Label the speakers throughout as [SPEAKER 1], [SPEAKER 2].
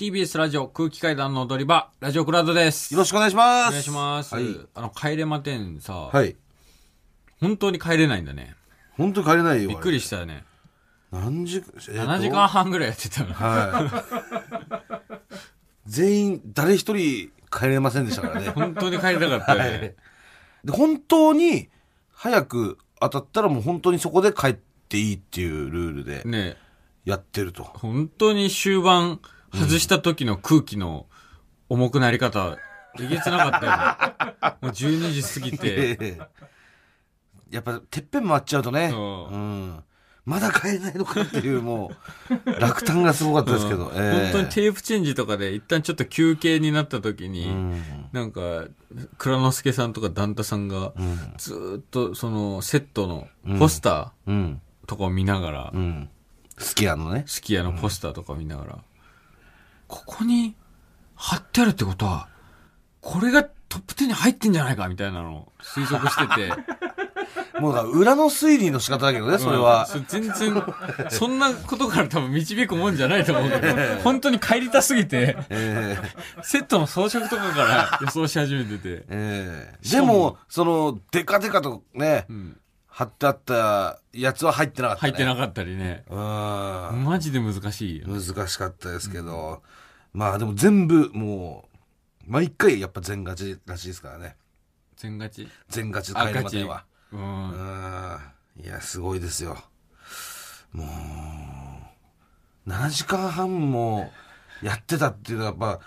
[SPEAKER 1] TBS ラジオ空気階段の踊り場、ラジオクラウドです。
[SPEAKER 2] よろしくお願いします。
[SPEAKER 1] お願いします。
[SPEAKER 2] はい。
[SPEAKER 1] あの、帰れまてんさ、
[SPEAKER 2] はい。
[SPEAKER 1] 本当に帰れないんだね。
[SPEAKER 2] 本当に帰れないよ。
[SPEAKER 1] びっくりしたよね。
[SPEAKER 2] 何時、えっと
[SPEAKER 1] 7時間半ぐらいやってたの。
[SPEAKER 2] はい。全員、誰一人帰れませんでしたからね。
[SPEAKER 1] 本当に帰りたかったよね。
[SPEAKER 2] で、本当に、早く当たったらもう本当にそこで帰っていいっていうルールで
[SPEAKER 1] ね
[SPEAKER 2] やってると。
[SPEAKER 1] 本当に終盤外した時の空気の重くなり方、えげつなかったよね。もう12時過ぎて、
[SPEAKER 2] ええやっぱ、てっぺん回っちゃうとね。
[SPEAKER 1] そう
[SPEAKER 2] うん。まだ帰れないのかっていう、もう、落胆がすごかったですけど。
[SPEAKER 1] うん
[SPEAKER 2] ええ
[SPEAKER 1] 本当にテープチェンジとかで一旦ちょっと休憩になった時に、
[SPEAKER 2] うん。
[SPEAKER 1] なんか、蔵之介さんとかダンタさんが、
[SPEAKER 2] うん。
[SPEAKER 1] ずーっとそのセットのポスタ
[SPEAKER 2] うん。
[SPEAKER 1] ーとかを見ながら、
[SPEAKER 2] うん。好きやのね。
[SPEAKER 1] スキヤのポスターとかを見ながら、ここに貼ってあるってことは、これがトップ10に入ってんじゃないかみたいなのを推測してて。
[SPEAKER 2] もうだから裏の推理の仕方だけどね、それは。
[SPEAKER 1] うんそ全然、そんなことから多分導くもんじゃないと思うけど、本当に帰りたすぎて、
[SPEAKER 2] ええ
[SPEAKER 1] セットの装飾とかから予想し始めてて。
[SPEAKER 2] ええ
[SPEAKER 1] しかも
[SPEAKER 2] でも、その、デカデカとね、
[SPEAKER 1] うん
[SPEAKER 2] 貼ってあったやつは入ってなかった、ね。
[SPEAKER 1] 入ってなかったりね。
[SPEAKER 2] た。
[SPEAKER 1] マジで難しいよ。
[SPEAKER 2] うん。難しかったですけど、まあでも全部もう、毎回やっぱ全勝ちらしいですからね。
[SPEAKER 1] 全勝ち？
[SPEAKER 2] 全勝ち
[SPEAKER 1] あ
[SPEAKER 2] 帰れまでは。
[SPEAKER 1] う。
[SPEAKER 2] うんん。いや、すごいですよ。もう、7時間半もやってたっていうのはやっぱ、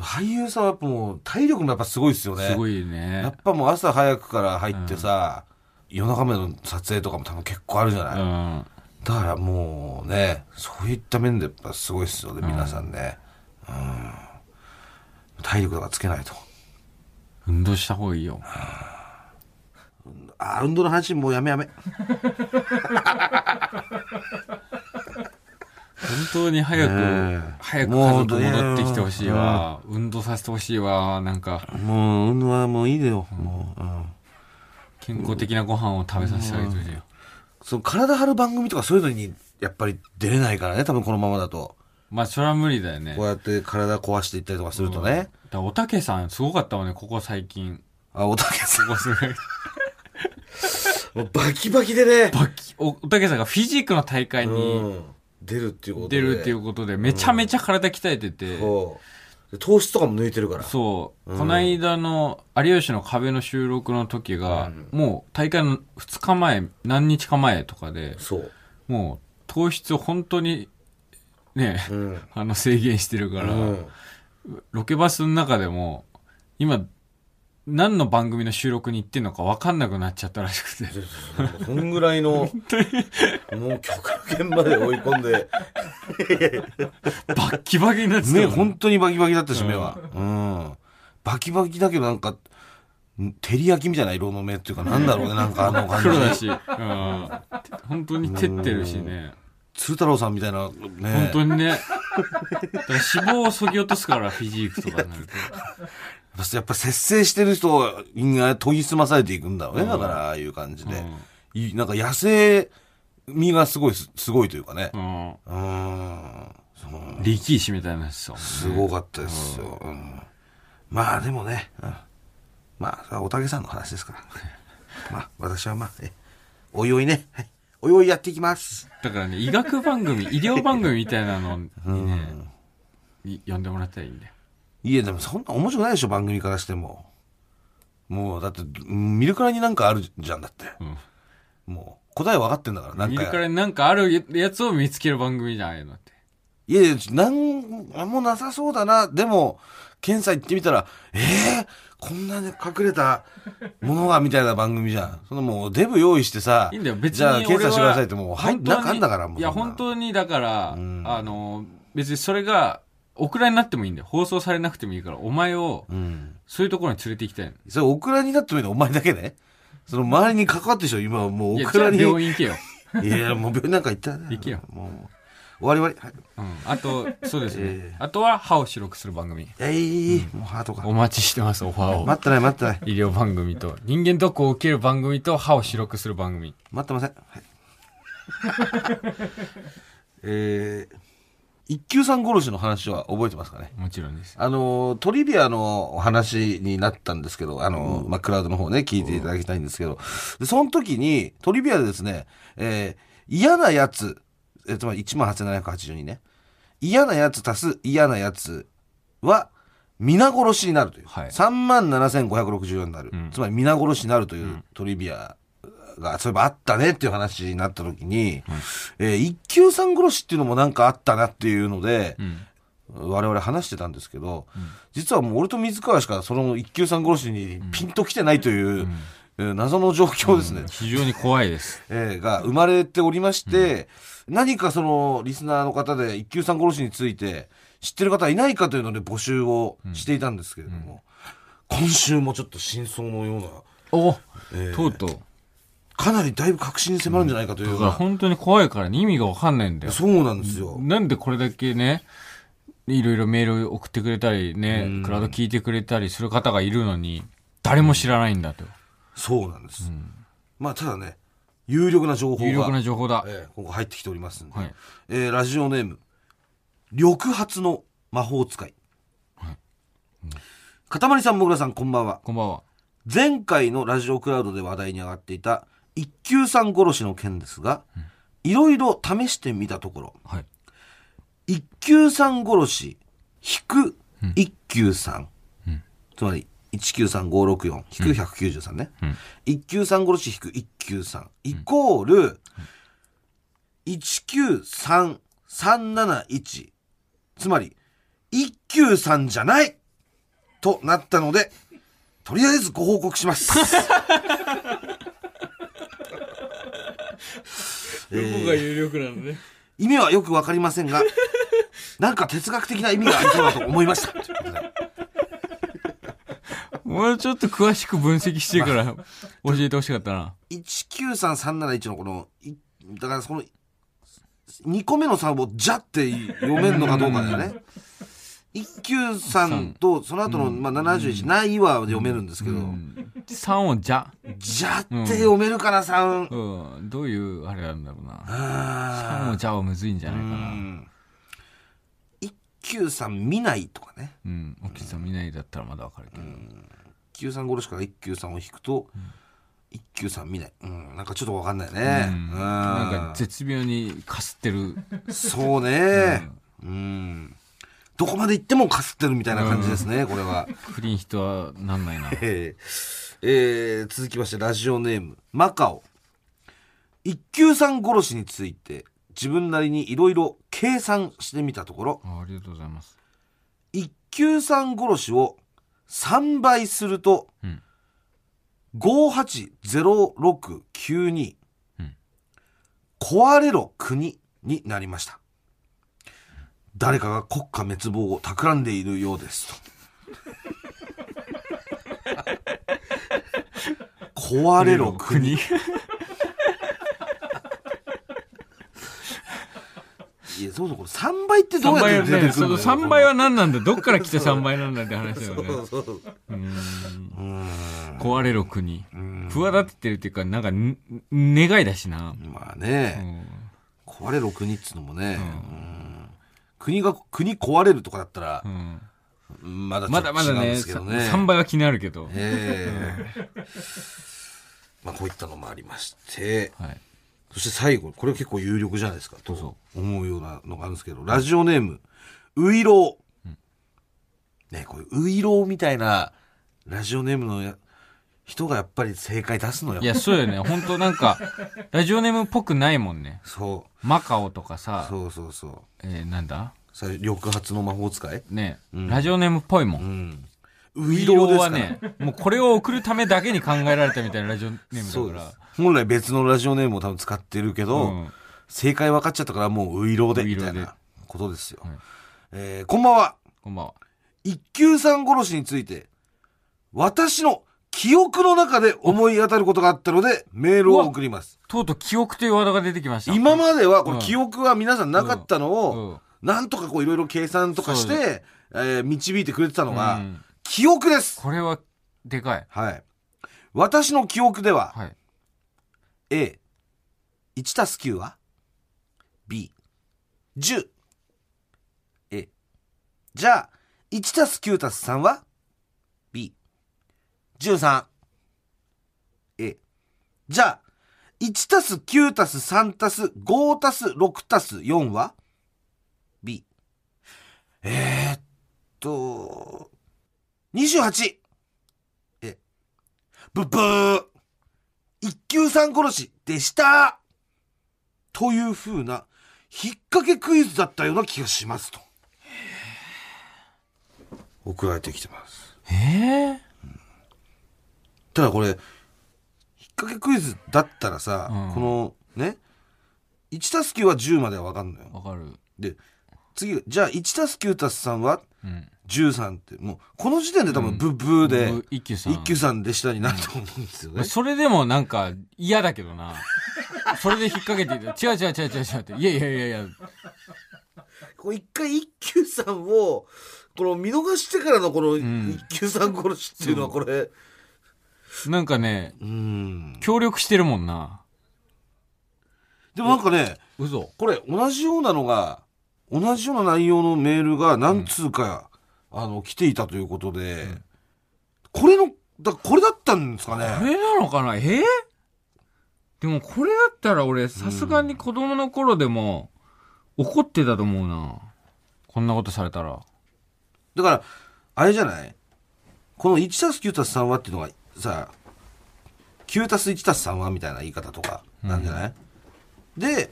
[SPEAKER 2] 俳優さんはやっぱもう体力もやっぱすごいですよね。
[SPEAKER 1] すごい
[SPEAKER 2] や
[SPEAKER 1] ね
[SPEAKER 2] っ。ぱもう朝早くから入ってさ、夜中までの撮影とかも多分結構あるじゃない、
[SPEAKER 1] うん。
[SPEAKER 2] だからもうね、そういった面でやっぱすごいですよね、皆さんね。うん。体力とかつけないと。
[SPEAKER 1] 運動した方がいいよ。
[SPEAKER 2] あー、運動の話もうやめやめ。
[SPEAKER 1] 本当に早く、早く家族戻ってきてほしいわ。運動させてほしいわ。なんか、
[SPEAKER 2] もう、運動はもういいでよ。もう、うん。
[SPEAKER 1] 健康的なご飯を食べさせてあげてほしいよ。
[SPEAKER 2] その体張る番組とかそういうのに、やっぱり出れないからね、多分このままだと。
[SPEAKER 1] まあ、それは無理だよね。
[SPEAKER 2] こうやって体壊していったりとかするとね。
[SPEAKER 1] だからおたけさん、すごかったもんね、ここ最近。
[SPEAKER 2] あ、おたけさん。
[SPEAKER 1] ここすごい。
[SPEAKER 2] も うバキバキでね。
[SPEAKER 1] バキお、おたけさんがフィジークの大会に
[SPEAKER 2] うん。出るっていうことで。
[SPEAKER 1] 出るっていうことで、めちゃめちゃ体鍛えてて、
[SPEAKER 2] そう。で糖質とかも抜いてるから。
[SPEAKER 1] そう、
[SPEAKER 2] うん
[SPEAKER 1] この間の有吉の壁の収録の時が、もう大会の2日前、何日か前とかで、
[SPEAKER 2] そう。
[SPEAKER 1] もう糖質を本当にね、
[SPEAKER 2] うん。
[SPEAKER 1] あの制限してるから、
[SPEAKER 2] うん。
[SPEAKER 1] ロケバスの中でも、今、何の番組の収録に行ってんのか分かんなくなっちゃったらしくて。
[SPEAKER 2] そんぐらいの、もう極限まで追い込んで、
[SPEAKER 1] バッキバキになってたね
[SPEAKER 2] 本当にバキバキだったし、目は。うん。バキバキだけどなんか、ん照り焼きみたいな色の目っていうか、なんだろうね、なんかあの感じ。
[SPEAKER 1] 黒だし、うん。本当に照ってるしね。
[SPEAKER 2] 鶴太郎さんみたいな、ね。
[SPEAKER 1] 本当にね。脂肪を削ぎ落とすから、フィジークとかになると。
[SPEAKER 2] やっぱ 節制してる人が研ぎ澄まされていくんだろうね。だから、ああいう感じで。いなんか野生味がすごいす、すごいというかね
[SPEAKER 1] う。ん。
[SPEAKER 2] うーん。
[SPEAKER 1] 力石みたいなやつさ。
[SPEAKER 2] すごかったですよ。うんまあでもね、うんまあ、おたけさんの話ですから。まあ、私はまあ、えおいおいね、はい、おいおいやっていきます。
[SPEAKER 1] だからね、医学番組、医療番組みたいなのにね、い呼んでもらったらいいんだよ。
[SPEAKER 2] いや、でもそんな面白くないでしょ、番組からしても。もう、だって、うん見るからになんかあるじゃんだって。
[SPEAKER 1] うん。
[SPEAKER 2] もう、答え分かってんだから、なんか。
[SPEAKER 1] 見るからになんかあるやつを見つける番組じゃないのって。
[SPEAKER 2] いやいや、なん、なんもなさそうだな。でも、検査行ってみたら、ええこんなに隠れたものが、みたいな番組じゃん。そのもう、デブ用意してさ、
[SPEAKER 1] いいんだよ、別に
[SPEAKER 2] じゃあ。検査してくださいって、もう、はい、
[SPEAKER 1] 本当に
[SPEAKER 2] なんかあんだから、もう。
[SPEAKER 1] いや、本当にだから、
[SPEAKER 2] ん
[SPEAKER 1] あの、別にそれが、オクラになってもいいんだよ。放送されなくてもいいから、お前を、
[SPEAKER 2] うん。
[SPEAKER 1] そういうところに連れて行きたいの。
[SPEAKER 2] それ、オクラになってもいいの？お前だけね。その周りに関わってる人、今はもう、オクラに。
[SPEAKER 1] 病院行けよ。
[SPEAKER 2] いやいや、もう病院なんか行ったらね
[SPEAKER 1] 行けよ
[SPEAKER 2] もう、終わり終わり。
[SPEAKER 1] うん。あと、そうですね。
[SPEAKER 2] え
[SPEAKER 1] あとは歯を白くする番組。
[SPEAKER 2] はい。えい、もうハートが。
[SPEAKER 1] お待ちしてます、オファーを。
[SPEAKER 2] 待ってない、待ってない。
[SPEAKER 1] 医療番組と、人間ドックを受ける番組と、歯を白くする番組。
[SPEAKER 2] 待ってません。はい、えー、一休さん殺しの話は覚えてますかね？
[SPEAKER 1] もちろんです。
[SPEAKER 2] あの、トリビアのお話になったんですけど、あの、まあ、クラウドの方ね、聞いていただきたいんですけど、で、その時に、トリビアでですね、えー嫌なやつ、えーつまり18,782ね、嫌なやつ足す嫌なやつは、皆殺しになるという。
[SPEAKER 1] はい。
[SPEAKER 2] 37,564になる。
[SPEAKER 1] うん。
[SPEAKER 2] つまり皆殺しになるというトリビアが、そういえばあったねっていう話になった時に、えー一休さん殺しっていうのもなんかあったなっていうので、
[SPEAKER 1] うん。
[SPEAKER 2] 我々話してたんですけど、実はもう俺と水川しかその一休さん殺しにピンときてないという、えー謎の状況ですね、
[SPEAKER 1] 非常に怖いです。
[SPEAKER 2] えーが生まれておりまして、何かそのリスナーの方で一休さん殺しについて知ってる方いないかというので募集をしていたんですけれども、今週もちょっと真相のような、
[SPEAKER 1] お
[SPEAKER 2] えー
[SPEAKER 1] とうとう。
[SPEAKER 2] かなりだいぶ確信に迫るんじゃないかという
[SPEAKER 1] だから本当に怖いからね意味がわかんないんだよ。
[SPEAKER 2] そうなんですよ。
[SPEAKER 1] なんでこれだけね、いろいろメール送ってくれたりね、クラウド聞いてくれたりする方がいるのに、誰も知らないんだと。
[SPEAKER 2] そうなんです。まあただね、有力な情報が。
[SPEAKER 1] 有力な情報だ。
[SPEAKER 2] えーここ入ってきておりますんで、
[SPEAKER 1] はい
[SPEAKER 2] えーラジオネーム緑髪の魔法使い、かたまりさんもぐらさんこんばんは
[SPEAKER 1] こんばんは。
[SPEAKER 2] 前回のラジオクラウドで話題に上がっていた一休さん殺しの件ですがいろいろ試してみたところ
[SPEAKER 1] はい。
[SPEAKER 2] 一休さん殺し引く一休さん、つまり193564引く193ね、
[SPEAKER 1] ん。
[SPEAKER 2] 一休さん殺し引く一休さん。イコール193371つまり一休さんじゃない！となったのでとりあえずご報告します。えー
[SPEAKER 1] 有力なのね。
[SPEAKER 2] 意味はよくわかりませんが、なんか哲学的な意味がありそうだと思いました。
[SPEAKER 1] もうちょっと詳しく分析してから教えてほしかったな。
[SPEAKER 2] 193371のこの、いだからその、2個目の3をじゃって読めるのかどうかだよね。193とその後の、まあ、71、ないは読めるんですけど、
[SPEAKER 1] 3をじゃ。
[SPEAKER 2] じゃって読めるかな、3。
[SPEAKER 1] うん。どういうあれなんだろうな。
[SPEAKER 2] あ
[SPEAKER 1] 3をじゃはむずいんじゃないか
[SPEAKER 2] ーう
[SPEAKER 1] な。
[SPEAKER 2] ん。193見ないとかね。
[SPEAKER 1] うん。おきさん見ないだったらまだわかるけど。
[SPEAKER 2] 93殺しから193を引くと、193見ない。うん、なんかちょっとわかんないね。うん。
[SPEAKER 1] なんか絶妙にかすってる。
[SPEAKER 2] そうね。うん。どこまで行ってもかすってるみたいな感じですね、これは。
[SPEAKER 1] クリーンヒットはなんないな。
[SPEAKER 2] えーえー続きまして、ラジオネーム、マカオ。一休さん殺しについて、自分なりにいろいろ計算してみたところ、
[SPEAKER 1] あありがとうございます。
[SPEAKER 2] 一休さん殺しを3倍すると、
[SPEAKER 1] うん
[SPEAKER 2] 580692、
[SPEAKER 1] うん
[SPEAKER 2] 壊れろ国になりました。誰かが国家滅亡を企んでいるようですと。壊れろ国。いや、そうそう、これ3倍ってどう
[SPEAKER 1] 3倍
[SPEAKER 2] やって出てくるの
[SPEAKER 1] その3倍は何なんだどっから来て3倍なんだって話だよね。
[SPEAKER 2] そうそう。
[SPEAKER 1] 壊れろ国。企ててるっていうか、なんかん、願いだしな。
[SPEAKER 2] まあ
[SPEAKER 1] う
[SPEAKER 2] ね、
[SPEAKER 1] ん
[SPEAKER 2] 壊れろ国っつうのもね、うん国が、国壊れるとかだったら
[SPEAKER 1] う、ん
[SPEAKER 2] まだ
[SPEAKER 1] まだまだね。3倍は気になるけど。
[SPEAKER 2] ええまあこういったのもありまして、
[SPEAKER 1] はい。
[SPEAKER 2] そして最後、これ結構有力じゃないですか、と
[SPEAKER 1] そ
[SPEAKER 2] 思うようなのがあるんですけど、ラジオネーム、ういろう。ねこういうういろうみたいなラジオネームのや人がやっぱり正解出すのよ。
[SPEAKER 1] いや、そうよね。本当なんか、ラジオネームっぽくないもんね。
[SPEAKER 2] そ
[SPEAKER 1] マカオとか
[SPEAKER 2] う。
[SPEAKER 1] さ、
[SPEAKER 2] そうそうそう。
[SPEAKER 1] えーなんだ？
[SPEAKER 2] さ緑髪の魔法使い？
[SPEAKER 1] ね、ラジオネームっぽいも。
[SPEAKER 2] うんん。
[SPEAKER 1] ウ
[SPEAKER 2] う
[SPEAKER 1] イローはね、もうこれを送るためだけに考えられたみたいなラジオネームだか
[SPEAKER 2] そうです。本来別のラジオネームを多分使ってるけ
[SPEAKER 1] ら。
[SPEAKER 2] ど、
[SPEAKER 1] うん
[SPEAKER 2] 正解分かっちゃったからもうウイローでみたいなことですよ。
[SPEAKER 1] はい
[SPEAKER 2] えーこんばんは。
[SPEAKER 1] こんばんは。
[SPEAKER 2] 一休さん殺しについて、私の記憶の中で思い当たることがあったので、メールを送ります。
[SPEAKER 1] とうとう記憶というワードが出てきました。
[SPEAKER 2] 今まではこ
[SPEAKER 1] うん
[SPEAKER 2] の記憶は皆さんなかったの
[SPEAKER 1] う
[SPEAKER 2] を
[SPEAKER 1] ん、
[SPEAKER 2] なんとかこういろいろ計算とかして、えー導いてくれてたのが、
[SPEAKER 1] うん
[SPEAKER 2] 記憶です。
[SPEAKER 1] これは、でかい。
[SPEAKER 2] はい。私の記憶では、
[SPEAKER 1] はい。
[SPEAKER 2] A、1たす9は ?B、10。じゃあ、1たす9たす3は ?B。13。A。じゃあ、1たす9たす3たす5たす6たす4は ?B。えー、っと、28! え、ブッブー一級さん殺しでしたという風な、引っ掛けクイズだったような気がしますと。送られてきてます。
[SPEAKER 1] ええ
[SPEAKER 2] ただこれ、引っ掛けクイズだったらさ、
[SPEAKER 1] うん
[SPEAKER 2] この、ね、1たす9は10まではわかんのよ。
[SPEAKER 1] わかる。
[SPEAKER 2] で、次、じゃあ1たす9たす3は？
[SPEAKER 1] うん。
[SPEAKER 2] 13って、もう、この時点で多分ブッブーで、
[SPEAKER 1] 一休さん。
[SPEAKER 2] 一休さんで下になると思うんですよね。
[SPEAKER 1] それでもなんか嫌だけどな。それで引っ掛けて、違う違う違う違う違うって。いやいやいやいや。
[SPEAKER 2] こう一回一休さんを、この見逃してからのこの
[SPEAKER 1] ん
[SPEAKER 2] 一休さん殺しっていうのはこれ、
[SPEAKER 1] なんかね、
[SPEAKER 2] うん。
[SPEAKER 1] 協力してるもんな。
[SPEAKER 2] でもなんかね、
[SPEAKER 1] 嘘。
[SPEAKER 2] これ同じようなのが、同じような内容のメールが何通か、あの、来ていたということで、これの、だこれだったんですか
[SPEAKER 1] こ
[SPEAKER 2] ね。
[SPEAKER 1] れなのかな？え？ーでもこれだったら俺、さすがに子供の頃でも怒ってたと思うな。こんなことされたら。
[SPEAKER 2] だから、あれじゃない？この1たす9たす3はっていうのがさ、9たす1たす3はみたいな言い方とかなんじゃない、で、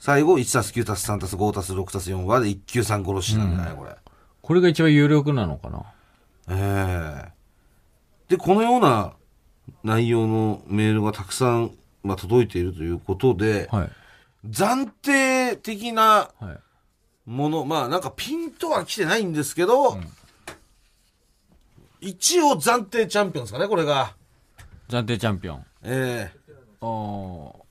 [SPEAKER 2] 最後1たす9たす3たす5たす6たす4はで1級3殺しなんじゃない？これ。
[SPEAKER 1] これが一番有力なのかな？
[SPEAKER 2] ええで、このような内容のメールがたくさん、まあ、届いているということで、
[SPEAKER 1] はい。
[SPEAKER 2] 暫定的な
[SPEAKER 1] はい。
[SPEAKER 2] もの、まあなんかピンとは来てないんですけど、一応暫定チャンピオンですかね、これが。
[SPEAKER 1] 暫定チャンピオン。あ
[SPEAKER 2] え
[SPEAKER 1] あ。こ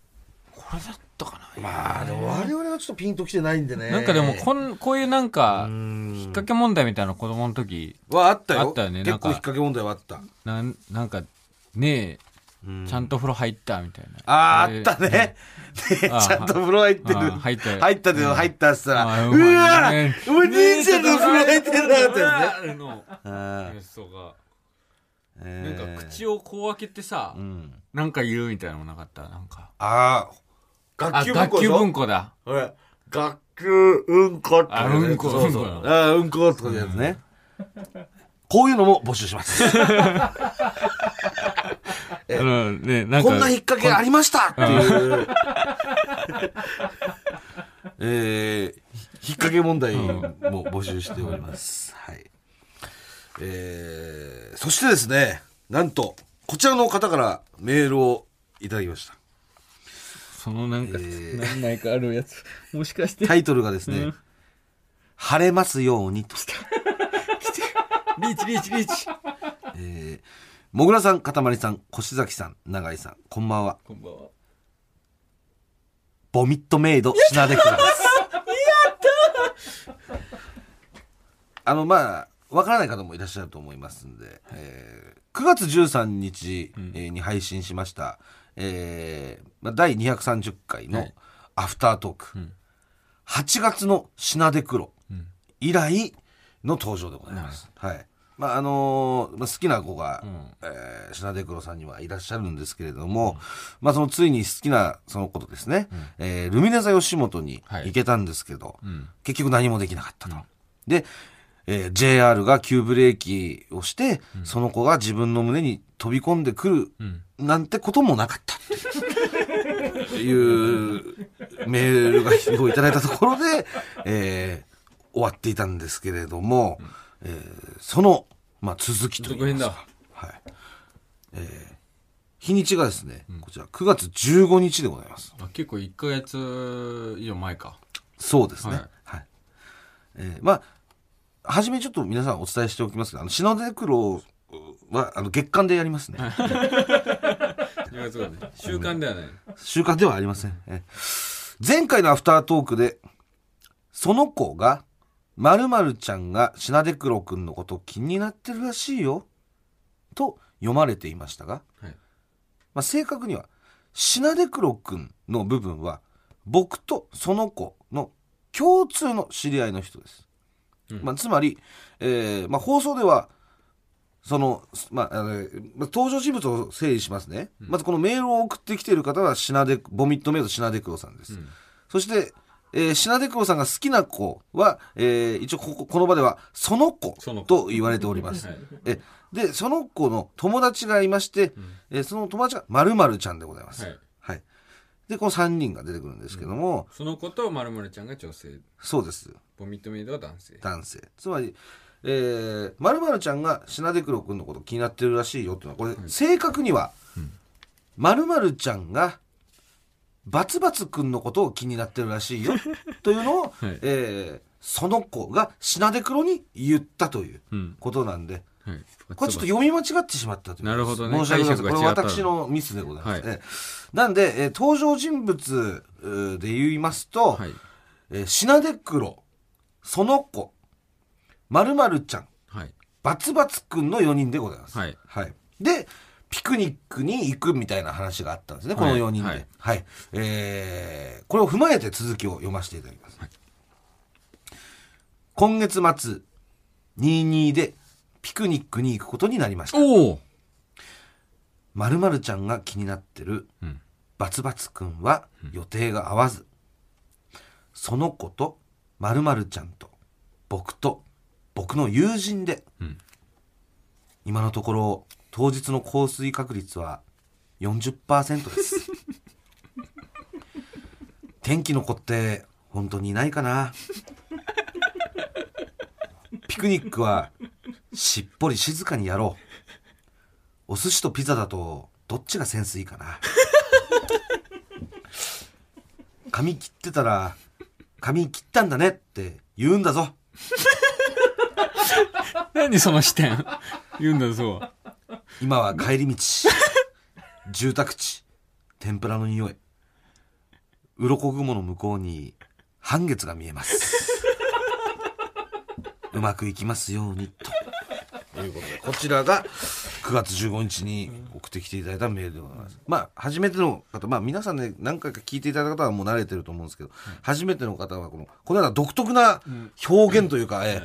[SPEAKER 1] れだったか
[SPEAKER 2] えまあ、でも我々はちょっとピンと来てないんでね。
[SPEAKER 1] ななんかでもこん、こういうなんか、
[SPEAKER 2] う
[SPEAKER 1] 引っ
[SPEAKER 2] ん
[SPEAKER 1] 掛け問題みたいな子供の時、
[SPEAKER 2] はあったよ。
[SPEAKER 1] あったよね
[SPEAKER 2] 結構
[SPEAKER 1] なんか
[SPEAKER 2] 引っ掛け問題はあった。
[SPEAKER 1] なん、なんか、ねえ、
[SPEAKER 2] うん
[SPEAKER 1] ちゃんと風呂入ったみたいな。
[SPEAKER 2] ああ、あ
[SPEAKER 1] れ
[SPEAKER 2] ったね。ね
[SPEAKER 1] あ
[SPEAKER 2] ちゃんと風呂入ってる。
[SPEAKER 1] あ入ったよ
[SPEAKER 2] 入ったで
[SPEAKER 1] うん
[SPEAKER 2] 入ったっつったら、
[SPEAKER 1] あ
[SPEAKER 2] うわ
[SPEAKER 1] ね
[SPEAKER 2] お前兄ちゃんの風呂入ってるなってね。
[SPEAKER 1] あれの、
[SPEAKER 2] あ
[SPEAKER 1] ゲストが。
[SPEAKER 2] ー
[SPEAKER 1] なんか口をこう開けてさ
[SPEAKER 2] う、ん。
[SPEAKER 1] なんか言うみたいなのもなかった？なんか。
[SPEAKER 2] ああ、
[SPEAKER 1] あ、
[SPEAKER 2] 学級文
[SPEAKER 1] 学級
[SPEAKER 2] 庫でしょ？
[SPEAKER 1] 文庫だ。
[SPEAKER 2] 学級うんこって
[SPEAKER 1] うんこ
[SPEAKER 2] そうそうあ、うんこってやつね。こういうのも募集します。
[SPEAKER 1] あのね、なんか。
[SPEAKER 2] こんな引っ掛けありましたっていう。えー、引っ掛け問題も募集しております。はい。えー、そしてですね、なんと、こちらの方からメールをいただきました。
[SPEAKER 1] そのなんか、
[SPEAKER 2] えー
[SPEAKER 1] 何枚かあるやつ。もしかして。
[SPEAKER 2] タイトルがですね、
[SPEAKER 1] うん
[SPEAKER 2] 晴れますようにと。
[SPEAKER 1] リーチリーチリーチ。
[SPEAKER 2] えー、もぐらさん、かたまりさん、越崎さん、永井さん、こんばんは。
[SPEAKER 1] こんばんは。
[SPEAKER 2] ボミットメイド、品出くです。やったあの、まあ、わからない方もいらっしゃると思いますんで、えー9月13日、えーに配信しました、えーまあ、第230回の
[SPEAKER 1] はい。
[SPEAKER 2] アフタートーク、
[SPEAKER 1] ん。
[SPEAKER 2] 8月の品出黒
[SPEAKER 1] ん。
[SPEAKER 2] 以来の登場でございます。はい。まあ、あのーまあ、好きな子が、
[SPEAKER 1] ん。
[SPEAKER 2] えー品出黒さんにはいらっしゃるんですけれども、まあ、そのついに好きなその子とですね、えールミネ座吉本に
[SPEAKER 1] はい。
[SPEAKER 2] 行けたんですけど、
[SPEAKER 1] ん。
[SPEAKER 2] 結局何もできなかったと。で、えー JR が急ブレーキをして、その子が自分の胸に飛び込んでくる、なんてこともなかったっていうメールがをいただいたところで、えー終わっていたんですけれども、えーその、まあ、続きといいますか。はい。えー日にちがですね、こちら9月15日でございます。
[SPEAKER 1] あ結構1ヶ月以上前か。
[SPEAKER 2] そうですね。
[SPEAKER 1] はい
[SPEAKER 2] はい。えーまあ、はじめちょっと皆さんお伝えしておきますが、あの、品出黒は、あの、月間でやりますね。
[SPEAKER 1] 2月がね。習慣ではない。
[SPEAKER 2] 習慣ではありません。え前回のアフタートークで、その子が、〇〇ちゃんが品出黒くんのこと気になってるらしいよ、と読まれていましたが、
[SPEAKER 1] はい。
[SPEAKER 2] まあ、正確には、品出黒くんの部分は、僕とその子の共通の知り合いの人です。まあ、つまり、えーまあ、放送ではその、まあ、あのまあ登場人物を整理しますね、まずこのメールを送ってきている方はシナデボミットメイドシナデクロさんです、そして、えーシナデクロさんが好きな子は、えー一応こここの場ではその子と言われております、
[SPEAKER 1] はい。
[SPEAKER 2] えでその子の友達がいまして、えーその友達がまるちゃんでございます、
[SPEAKER 1] はい
[SPEAKER 2] はい、でこの3人が出てくるんですけども、
[SPEAKER 1] その子とまるまるちゃんが女性。
[SPEAKER 2] そうです。
[SPEAKER 1] ボミットメイドが男性。
[SPEAKER 2] 男性。つまりえー、まるちゃんがシナデクロ君のこと気になってるらしいよっていうのはこれ、正確にはまるちゃんがバツバツ君のことを気になってるらしいよ というのを、
[SPEAKER 1] はい。
[SPEAKER 2] えーその子がシナデクロに言ったという
[SPEAKER 1] うん。
[SPEAKER 2] ことなんで、
[SPEAKER 1] はい。
[SPEAKER 2] これちょっと読み間違ってしまったという
[SPEAKER 1] なるほどね。
[SPEAKER 2] 申し訳ございません。これ私のミスでございます。
[SPEAKER 1] はい。
[SPEAKER 2] えーなんで、えー登場人物で言いますと、
[SPEAKER 1] はい。
[SPEAKER 2] えーシナデクロ、その子、まるまるちゃん、
[SPEAKER 1] はい。
[SPEAKER 2] バツバツくんの4人でございます。
[SPEAKER 1] はい。
[SPEAKER 2] で、ピクニックに行くみたいな話があったんですね、この4人で。は
[SPEAKER 1] はい。い。
[SPEAKER 2] えーこれを踏まえて続きを読ませていただきます。今月末、22でピクニックに行くことになりました。
[SPEAKER 1] おお。
[SPEAKER 2] まるまるちゃんが気になってる
[SPEAKER 1] うん。
[SPEAKER 2] バツバツくんは予定が合わず、その子とまるまるちゃんと僕と僕の友人で、
[SPEAKER 1] うん。
[SPEAKER 2] 今のところ当日の降水確率は40%です。天気の子って本当にいないかな。ピクニックはしっぽり静かにやろう。お寿司とピザだとどっちがセンスいいかな。髪切ってたら髪切ったんだねって言うんだぞ。
[SPEAKER 1] 何その視点？言うんだそう
[SPEAKER 2] 今は帰り道。住宅地。天ぷらの匂い。鱗雲の向こうに半月が見えます。うまくいきますようにということでこちらが9月15日に送ってきていただいたメールでございます。まあ初めての方まあ皆さんね何回か聞いていただいた方はもう慣れてると思うんですけど、初めての方はこのこのような独特な表現というか、え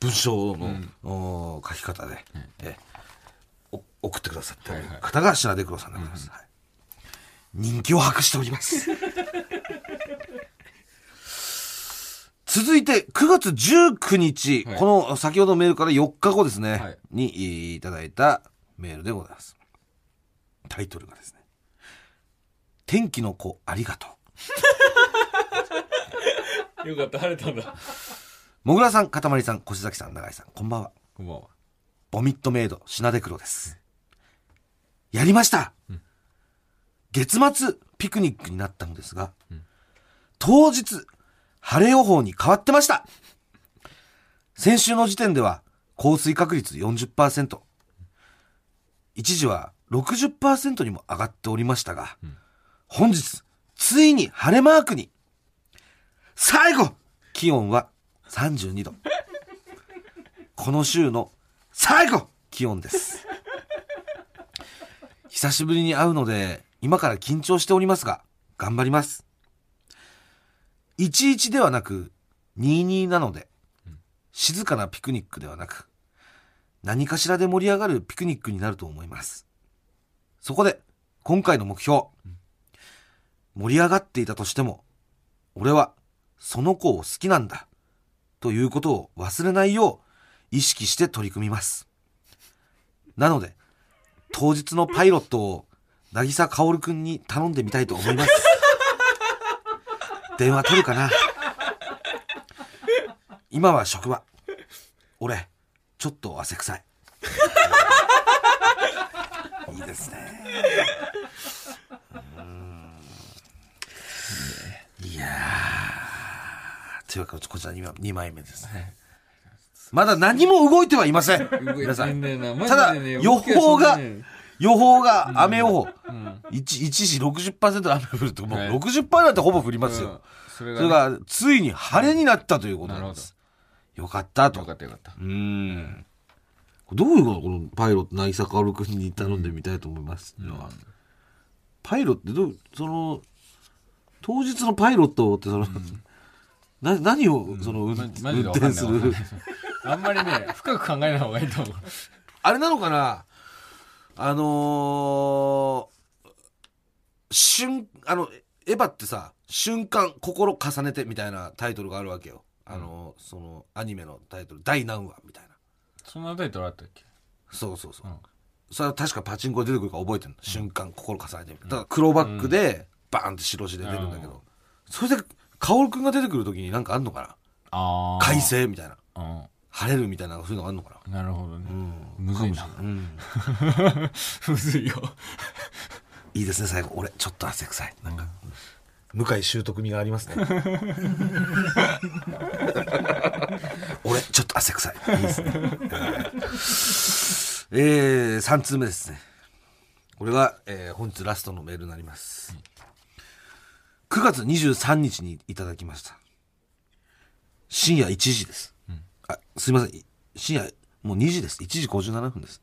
[SPEAKER 2] 文章の、お書き方で、えお送ってくださってる方が品出黒さんでございます、はい。人気を博しております 続いて9月19日、
[SPEAKER 1] はい。
[SPEAKER 2] この先ほどのメールから4日後ですね、
[SPEAKER 1] はい。
[SPEAKER 2] にえーいただいたメールでございます。タイトルがですね「天気の子ありがとう。
[SPEAKER 1] よかった晴れたんだ」
[SPEAKER 2] もぐらさんかたまりさん越崎さん永井さんこんばんは。
[SPEAKER 1] こんばんは。
[SPEAKER 2] ボミットメイド品出黒です。やりました、月末ピクニックになったのですが、当日晴れ予報に変わってました先週の時点では降水確率40%一時は60%にも上がっておりましたが、本日ついに晴れマークに最後気温は32度この週の最後気温です。久しぶりに会うので、今から緊張しておりますが、頑張ります。11ではなく、22なので、静かなピクニックではなく、何かしらで盛り上がるピクニックになると思います。そこで、今回の目標、盛り上がっていたとしても、俺はその子を好きなんだ、ということを忘れないよう、意識して取り組みます。なので、当日のパイロットを、渚薫くんに頼んでみたいと思います。電話取るかな今は職場。俺、ちょっと汗臭い。いいですね。いやー。というわけで、こちら 2, 枚目ですね。まだ何も動いてはいません。皆さん。ただ予報が予報が雨予報。一一時60%の雨が降ると、もう
[SPEAKER 1] はい
[SPEAKER 2] 60%なんてほぼ降りますよ。
[SPEAKER 1] それ
[SPEAKER 2] それ
[SPEAKER 1] が
[SPEAKER 2] が、ついに晴れになったということなんです。よかったと。
[SPEAKER 1] よかったよかった。
[SPEAKER 2] うーん。どういうことこのパイロット、渚薫君に頼んでみたいと思います？パイロットってどう、その、当日のパイロットってその、な何をその、運転する？
[SPEAKER 1] あんまりね深く考えない方がいいと思う。
[SPEAKER 2] あれなのかな？あのー、瞬、あの、エヴァってさ、瞬間、心重ねてみたいなタイトルがあるわけよ。あのーその、アニメのタイトル、第何話みたいな。
[SPEAKER 1] そんなタイトルあったっけ？
[SPEAKER 2] そうそうそう。
[SPEAKER 1] うん
[SPEAKER 2] それは確かパチンコで出てくるから覚えてるの。瞬間、心重ねてみたいな。だから黒バックで、バーンって白字で出るんだけど。それで、カオルくんが出てくるときになんかあんのか
[SPEAKER 1] あ
[SPEAKER 2] な快晴みたいな。
[SPEAKER 1] あ
[SPEAKER 2] 晴れるみたいな、そういうのがあんのかな
[SPEAKER 1] なるほどね、
[SPEAKER 2] うん。
[SPEAKER 1] むずいな
[SPEAKER 2] うん。
[SPEAKER 1] むずいよ
[SPEAKER 2] いいですね、最後。俺、ちょっと汗臭い。なんか、向井習得味がありますね。俺、ちょっと汗臭い。いいですね。えー、3通目ですね。これが、えー本日ラストのメールになります。9月23日にいただきました。深夜1時です。すいません。深夜、もう2時です。1時57分です。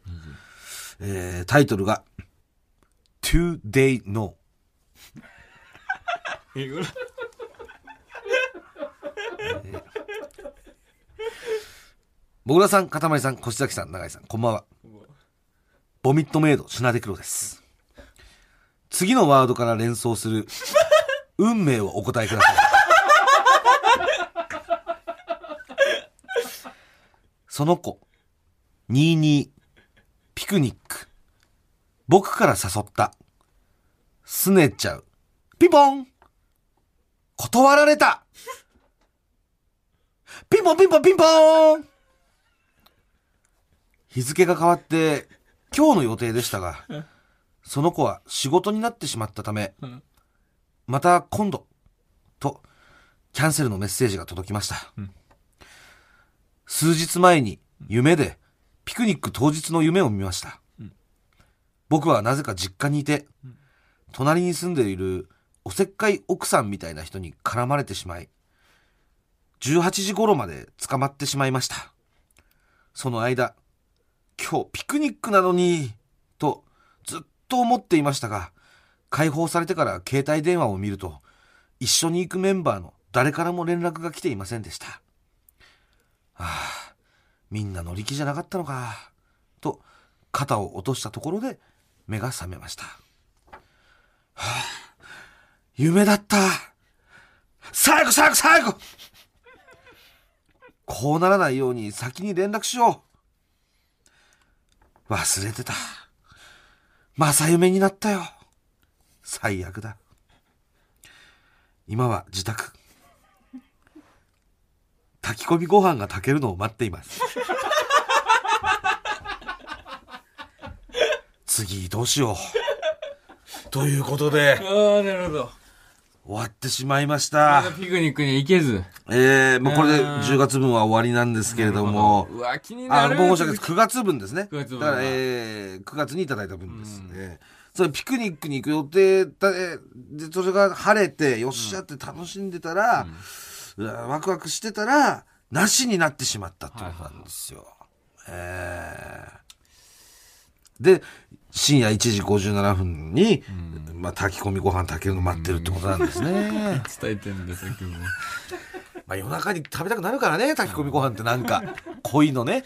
[SPEAKER 2] えータイトルが、Today No。
[SPEAKER 1] 英語だ
[SPEAKER 2] もぐらさん、かたまりさん、越崎さん、永井さん、こんばんは。ボミットメイド、シナデクロです。次のワードから連想する、運命をお答えください。その子、22、ピクニック、僕から誘った、すねちゃう、ピンポン。断られた。ピンポンピンポンピンポーン。日付が変わって今日の予定でしたが、その子は仕事になってしまったため、また今度、と、キャンセルのメッセージが届きました。数日前に夢でピクニック当日の夢を見ました。僕はなぜか実家にいて、隣に住んでいるおせっかい奥さんみたいな人に絡まれてしまい、18時頃まで捕まってしまいました。その間、今日ピクニックなのに、とずっと思っていましたが、解放されてから携帯電話を見ると、一緒に行くメンバーの誰からも連絡が来ていませんでした。ああ、みんな乗り気じゃなかったのか、と肩を落としたところで目が覚めました。はあ、夢だった。最後最後最後こうならないように先に連絡しよう。忘れてた。正夢になったよ。最悪だ。今は自宅。炊き込みご飯が炊けるのを待っています。次どうしよう。ということで、
[SPEAKER 1] ああなるほど
[SPEAKER 2] 終わってしまいました。
[SPEAKER 1] ピクニックに行けず
[SPEAKER 2] えー、もうこれで
[SPEAKER 1] うん
[SPEAKER 2] 10月分は終わりなんですけれども、
[SPEAKER 1] うわ気に
[SPEAKER 2] あ、
[SPEAKER 1] なる
[SPEAKER 2] もう申し訳ないです。9月分ですね。
[SPEAKER 1] 9月分
[SPEAKER 2] だから、えー、9月にいただいた分ですね。それピクニックに行く予定だ、えーで、それが晴れて、よっしゃって楽しんでたら、うわワクワクしてたら、なしになってしまったってことなんですよ。えーで、深夜1時57分に、まあ、炊き込みご飯炊けるの待ってるってことなんですね。
[SPEAKER 1] 伝えてんですよ今日も
[SPEAKER 2] まあ夜中に食べたくなるからね、炊き込みご飯ってなんか、濃いのね。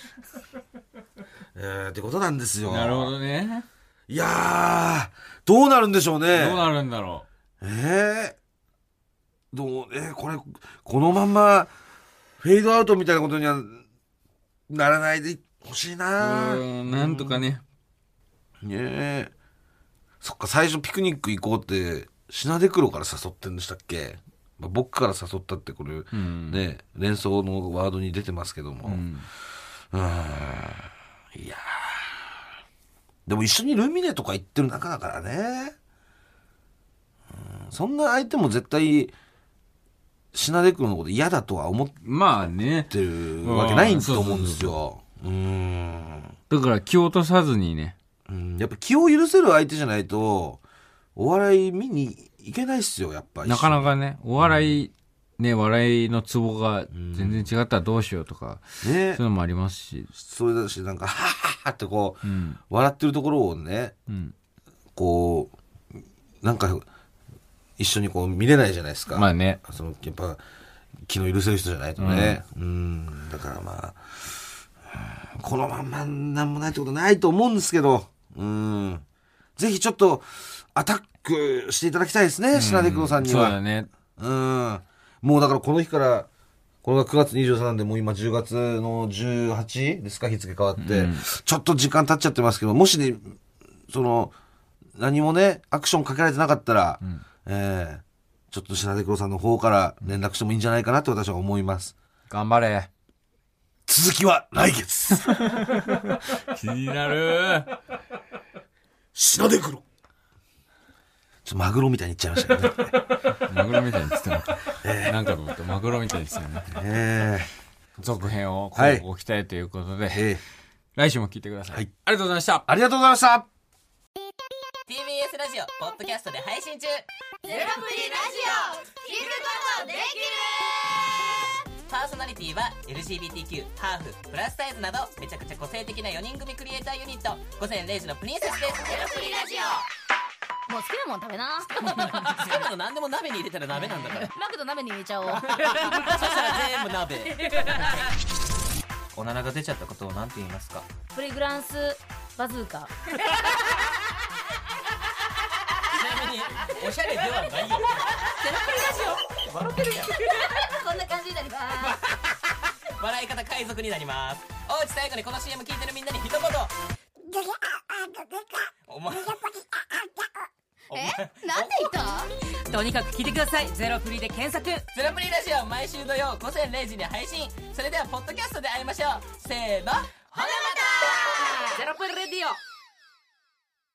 [SPEAKER 2] えー、ってことなんですよ。
[SPEAKER 1] なるほどね
[SPEAKER 2] いやー、どうなるんでしょうね。
[SPEAKER 1] どうなるんだろ
[SPEAKER 2] えー、どう、えー、これ、このまんま、フェードアウトみたいなことにはならないでほしいうな。
[SPEAKER 1] うんなんとかね。
[SPEAKER 2] ねえ。そっか、最初ピクニック行こうって、シナデクロから誘ってんでしたっけ、まあ、僕から誘ったってこれ、
[SPEAKER 1] ん。
[SPEAKER 2] ね、連想のワードに出てますけども。
[SPEAKER 1] うん。
[SPEAKER 2] いやー。でも一緒にルミネとか行ってる仲だからね。うん。そんな相手も絶対、シナデクロのこと嫌だとは思っ
[SPEAKER 1] まあね。
[SPEAKER 2] てるわけないと思うんですよ。うーん。
[SPEAKER 1] だから気を落とさずにね。
[SPEAKER 2] うん。やっぱ気を許せる相手じゃないと、お笑い見に行けないっすよ、やっぱ。
[SPEAKER 1] なかなかね。お笑いね笑いのツボが全然違ったらどうしようとか
[SPEAKER 2] ね。
[SPEAKER 1] そういうのもありますし。
[SPEAKER 2] それだし、なんか、はっはっはってこう、
[SPEAKER 1] うん。
[SPEAKER 2] 笑ってるところをね、
[SPEAKER 1] うん。
[SPEAKER 2] こう、なんか、一緒にこう見れないじゃないですか。
[SPEAKER 1] まあね
[SPEAKER 2] その、やっぱ、気の許せる人じゃないとね。うん、だからまあ、うんこのまんまなんもないってことないと思うんですけど、うん。ぜひちょっと、アタックしていただきたいですね、品出黒さんには。
[SPEAKER 1] そうだね。
[SPEAKER 2] うん。もうだからこの日から、これが9月23なんで、もう今10月の18ですか、日付変わって、ちょっと時間経っちゃってますけど、もしね、その、何もね、アクションかけられてなかったら、えーちょっと品出黒さんの方から連絡してもいいんじゃないかなって私は思います。
[SPEAKER 1] 頑張れ。
[SPEAKER 2] 続きは来月
[SPEAKER 1] 気になる。
[SPEAKER 2] 品出黒ちょっとマグロみたいに言っちゃいましたけどね。
[SPEAKER 1] マグロみたいに言ってたの。なんかと思ってマグロみたいに言ってたよね。
[SPEAKER 2] え
[SPEAKER 1] 続編を
[SPEAKER 2] はい
[SPEAKER 1] こうご期待ということで、
[SPEAKER 2] ーえー
[SPEAKER 1] 来週も聞いてください。
[SPEAKER 2] はい
[SPEAKER 1] ありがとうございました。
[SPEAKER 2] ありがとうございました
[SPEAKER 3] TBS ラジオポッドキャストで配信中。
[SPEAKER 4] ゼロプリラジオ聞くことできる
[SPEAKER 3] パーソナリティは LGBTQ ハーフプラスサイズなどめちゃくちゃ個性的な4人組クリエイターユニット午前0時のプリンセスです。
[SPEAKER 4] ゼロプリラジオ。もう好きなもん食べな。
[SPEAKER 3] 好きなの何でも鍋に入れたら鍋なんだから。
[SPEAKER 4] マクド鍋に入れちゃおう。
[SPEAKER 3] そしたら全部鍋。おならが出ちゃったことを何て言いますか？
[SPEAKER 4] プリグランスバズーカ
[SPEAKER 3] におしゃれではないよ。ゼロプリラジオ笑ってるやん
[SPEAKER 4] こんな感じになります。
[SPEAKER 3] 笑い方海賊になります。おうち最後にこの CM 聞いてるみんなに一言。お前お前
[SPEAKER 4] なんで言った？
[SPEAKER 3] とにかく聞いてください。ゼロプリで検索。ゼロプリラジオ毎週土曜午前0時に配信。それではポッドキャストで会いましょう。せーの。ほなまた。ゼロプリレディオ